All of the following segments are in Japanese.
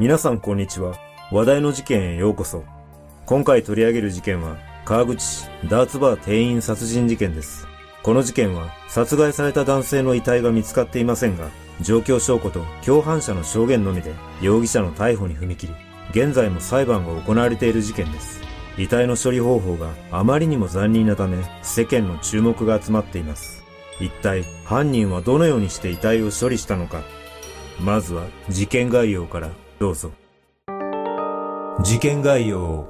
皆さんこんにちは。話題の事件へようこそ。今回取り上げる事件は、川口市ダーツバー店員殺人事件です。この事件は、殺害された男性の遺体が見つかっていませんが、状況証拠と共犯者の証言のみで、容疑者の逮捕に踏み切り、現在も裁判が行われている事件です。遺体の処理方法があまりにも残忍なため、世間の注目が集まっています。一体、犯人はどのようにして遺体を処理したのか。まずは、事件概要からどうぞ。事件概要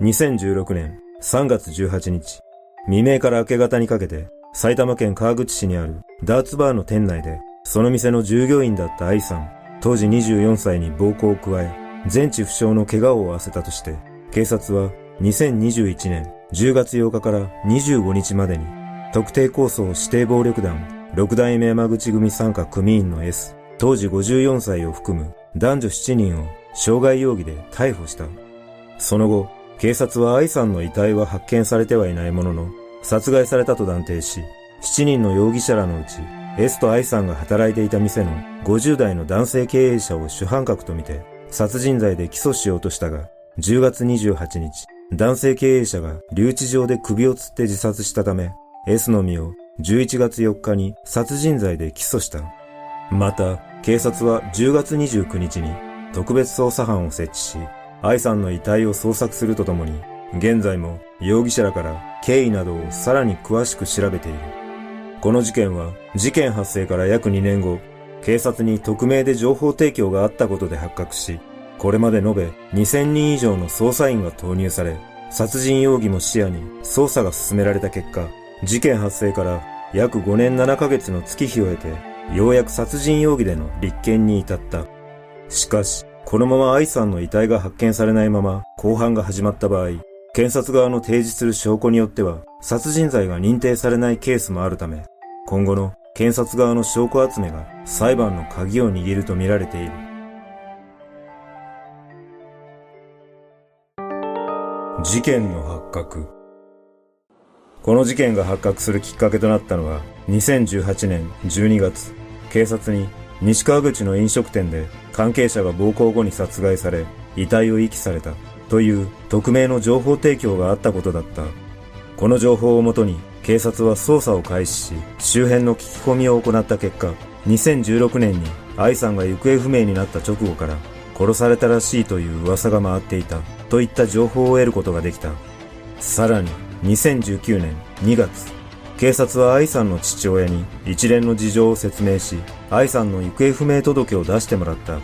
2016年3月18日、未明から明け方にかけて、埼玉県川口市にあるダーツバーの店内で、その店の従業員だった愛さん、当時24歳に暴行を加え、全治不詳の怪我を負わせたとして、警察は2021年10月8日から25日までに、特定抗争指定暴力団六代目山口組参加組員の S、当時54歳を含む男女7人を傷害容疑で逮捕した。その後、警察は愛さんの遺体は発見されてはいないものの、殺害されたと断定し、7人の容疑者らのうち、S と愛さんが働いていた店の50代の男性経営者を主犯格とみて、殺人罪で起訴しようとしたが、10月28日、男性経営者が留置場で首をつって自殺したため、S の身を11月4日に殺人罪で起訴した。また、警察は10月29日に特別捜査班を設置し、愛さんの遺体を捜索するとともに、現在も容疑者らから経緯などをさらに詳しく調べている。この事件は事件発生から約2年後、警察に匿名で情報提供があったことで発覚し、これまで延べ2000人以上の捜査員が投入され、殺人容疑も視野に捜査が進められた結果、事件発生から約5年7ヶ月の月日を経て、ようやく殺人容疑での立件に至った。しかし、このまま愛さんの遺体が発見されないまま公判が始まった場合、検察側の提示する証拠によっては、殺人罪が認定されないケースもあるため、今後の検察側の証拠集めが裁判の鍵を握るとみられている。事件の発覚。この事件が発覚するきっかけとなったのは、2018年12月、警察に西川口の飲食店で関係者が暴行後に殺害され、遺体を遺棄されたという匿名の情報提供があったことだった。この情報をもとに警察は捜査を開始し、周辺の聞き込みを行った結果、2016年に愛さんが行方不明になった直後から殺されたらしいという噂が回っていたといった情報を得ることができた。さらに2019年2月、警察は愛さんの父親に一連の事情を説明し、愛さんの行方不明届を出してもらった。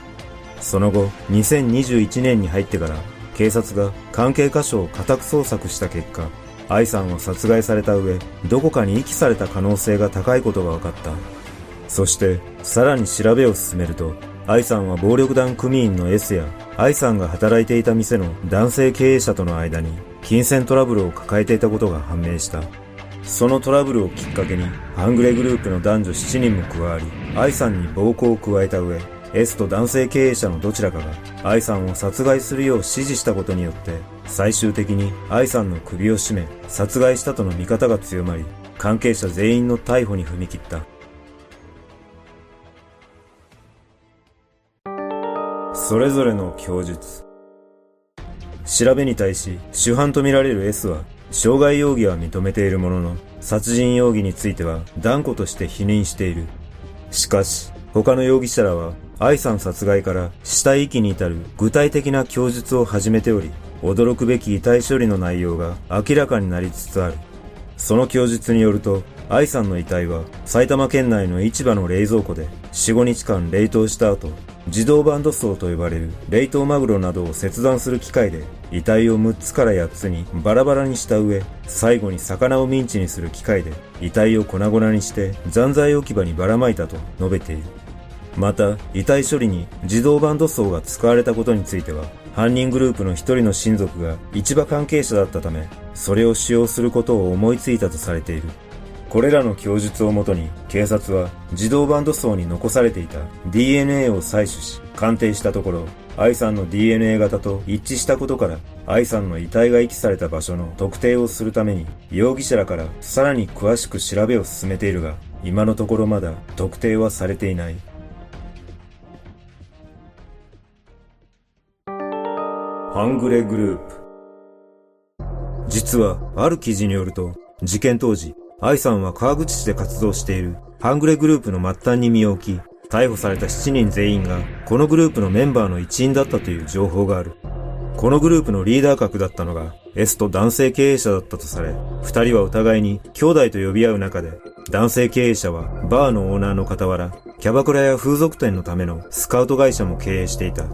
その後、2021年に入ってから、警察が関係箇所を家宅捜索した結果、愛さんは殺害された上、どこかに遺棄された可能性が高いことが分かった。そして、さらに調べを進めると、愛さんは暴力団組員の S や、愛さんが働いていた店の男性経営者との間に金銭トラブルを抱えていたことが判明した。そのトラブルをきっかけに、半グレグループの男女7人も加わり、愛さんに暴行を加えた上、S と男性経営者のどちらかが愛さんを殺害するよう指示したことによって、最終的に愛さんの首を絞め、殺害したとの見方が強まり、関係者全員の逮捕に踏み切った。それぞれの供述。調べに対し、主犯とみられる S は、傷害容疑は認めているものの、殺人容疑については断固として否認している。しかし、他の容疑者らは、愛さん殺害から死体遺棄に至る具体的な供述を始めており、驚くべき遺体処理の内容が明らかになりつつある。その供述によると、愛さんの遺体は埼玉県内の市場の冷蔵庫で4、5日間冷凍した後、自動バンド層と呼ばれる冷凍マグロなどを切断する機械で遺体を6つから8つにバラバラにした上、最後に魚をミンチにする機械で遺体を粉々にして残罪置き場にばらまいたと述べている。また、遺体処理に自動バンド層が使われたことについては、犯人グループの一人の親族が市場関係者だったため、それを使用することを思いついたとされている。これらの供述をもとに警察は自動バンド層に残されていた DNA を採取し鑑定したところ愛さんの DNA 型と一致したことから愛さんの遺体が遺棄された場所の特定をするために容疑者らからさらに詳しく調べを進めているが今のところまだ特定はされていない半グレグループ。実は、ある記事によると、事件当時、愛さんは川口市で活動している半グレグループの末端に身を置き、逮捕された7人全員が、このグループのメンバーの一員だったという情報がある。このグループのリーダー格だったのが、S と男性経営者だったとされ、二人はお互いに兄弟と呼び合う中で、男性経営者はバーのオーナーの傍ら、キャバクラや風俗店のためのスカウト会社も経営していた。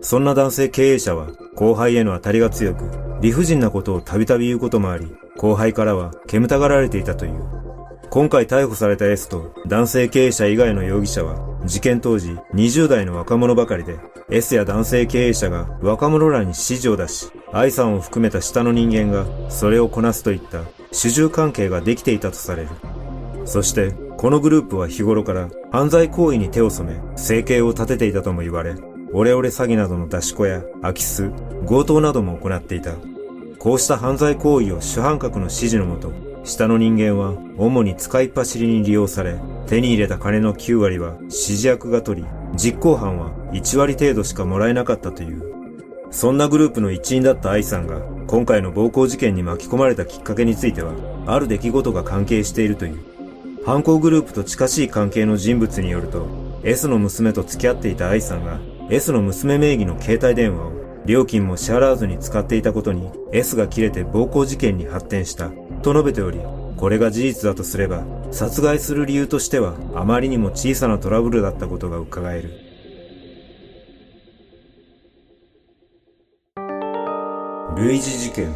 そんな男性経営者は後輩への当たりが強く、理不尽なことをたびたび言うこともあり、後輩からは煙たがられていたという。今回逮捕された S と男性経営者以外の容疑者は、事件当時20代の若者ばかりで、S や男性経営者が若者らに指示を出し、愛さんを含めた下の人間がそれをこなすといった主従関係ができていたとされる。そして、このグループは日頃から犯罪行為に手を染め、生計を立てていたとも言われ、オレオレ詐欺などの出し子や空き巣、強盗なども行っていた。こうした犯罪行為を主犯格の指示のもと、下の人間は主に使いっ走りに利用され、手に入れた金の9割は指示役が取り、実行犯は1割程度しかもらえなかったという。そんなグループの一員だった愛さんが今回の暴行事件に巻き込まれたきっかけについては、ある出来事が関係しているという。犯行グループと近しい関係の人物によると、S の娘と付き合っていた愛さんが S の娘名義の携帯電話を料金も支払わずに使っていたことに S が切れて暴行事件に発展したと述べており、これが事実だとすれば殺害する理由としてはあまりにも小さなトラブルだったことが伺える。類似事件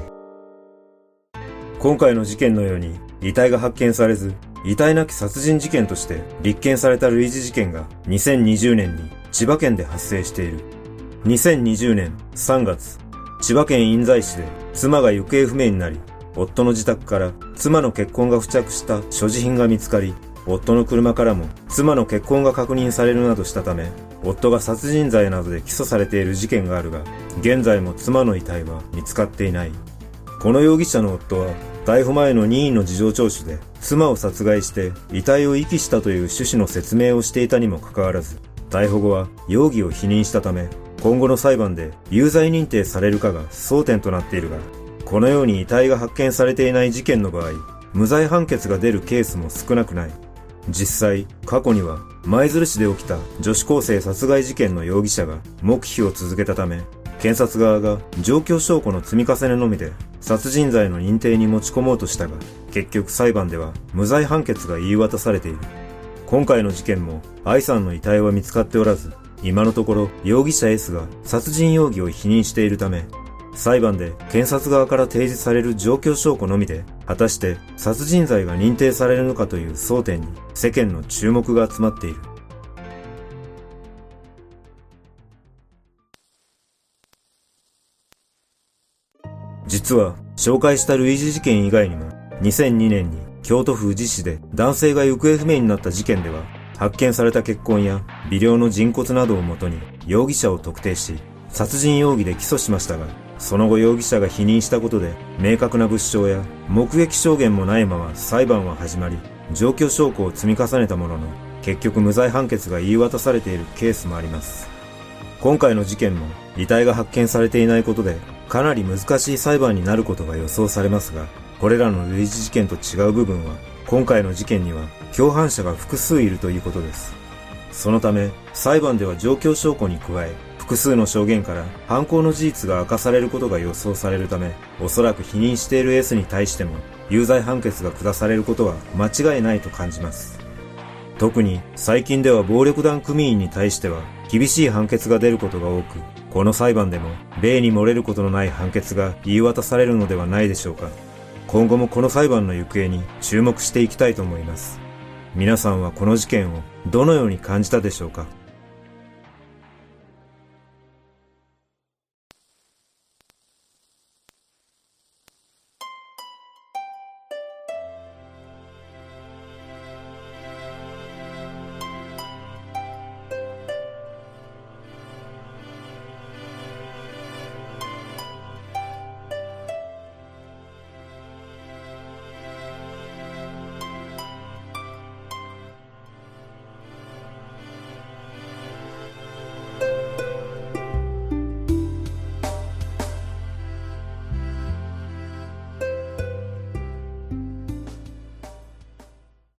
今回の事件のように遺体が発見されず遺体なき殺人事件として立件された類似事件が2020年に千葉県で発生している。2020年3月、千葉県印西市で妻が行方不明になり、夫の自宅から妻の結婚が付着した所持品が見つかり、夫の車からも妻の結婚が確認されるなどしたため、夫が殺人罪などで起訴されている事件があるが、現在も妻の遺体は見つかっていない。この容疑者の夫は逮捕前の任意の事情聴取で、妻を殺害して遺体を遺棄したという趣旨の説明をしていたにもかかわらず、逮捕後は容疑を否認したため、今後の裁判で有罪認定されるかが争点となっているが、このように遺体が発見されていない事件の場合、無罪判決が出るケースも少なくない。実際、過去には舞鶴市で起きた女子高生殺害事件の容疑者が黙秘を続けたため、検察側が状況証拠の積み重ねのみで殺人罪の認定に持ち込もうとしたが、結局裁判では無罪判決が言い渡されている。今回の事件も愛さんの遺体は見つかっておらず、今のところ容疑者 S が殺人容疑を否認しているため、裁判で検察側から提示される状況証拠のみで、果たして殺人罪が認定されるのかという争点に世間の注目が集まっている。実は、紹介した類似事件以外にも、2002年に京都府宇治市で男性が行方不明になった事件では、発見された血痕や微量の人骨などをもとに容疑者を特定し、殺人容疑で起訴しましたが、その後容疑者が否認したことで、明確な物証や目撃証言もないまま裁判は始まり、状況証拠を積み重ねたものの、結局無罪判決が言い渡されているケースもあります。今回の事件も遺体が発見されていないことでかなり難しい裁判になることが予想されますが、これらの類似事件と違う部分は、今回の事件には共犯者が複数いるということです。そのため、裁判では状況証拠に加え、複数の証言から犯行の事実が明かされることが予想されるため、おそらく否認している S に対しても、有罪判決が下されることは間違いないと感じます。特に最近では暴力団組員に対しては厳しい判決が出ることが多く、この裁判でも例に漏れることのない判決が言い渡されるのではないでしょうか。今後もこの裁判の行方に注目していきたいと思います。皆さんはこの事件をどのように感じたでしょうか？